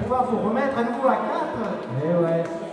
pouvoir vous remettre à nouveau à 4. Et eh ouais.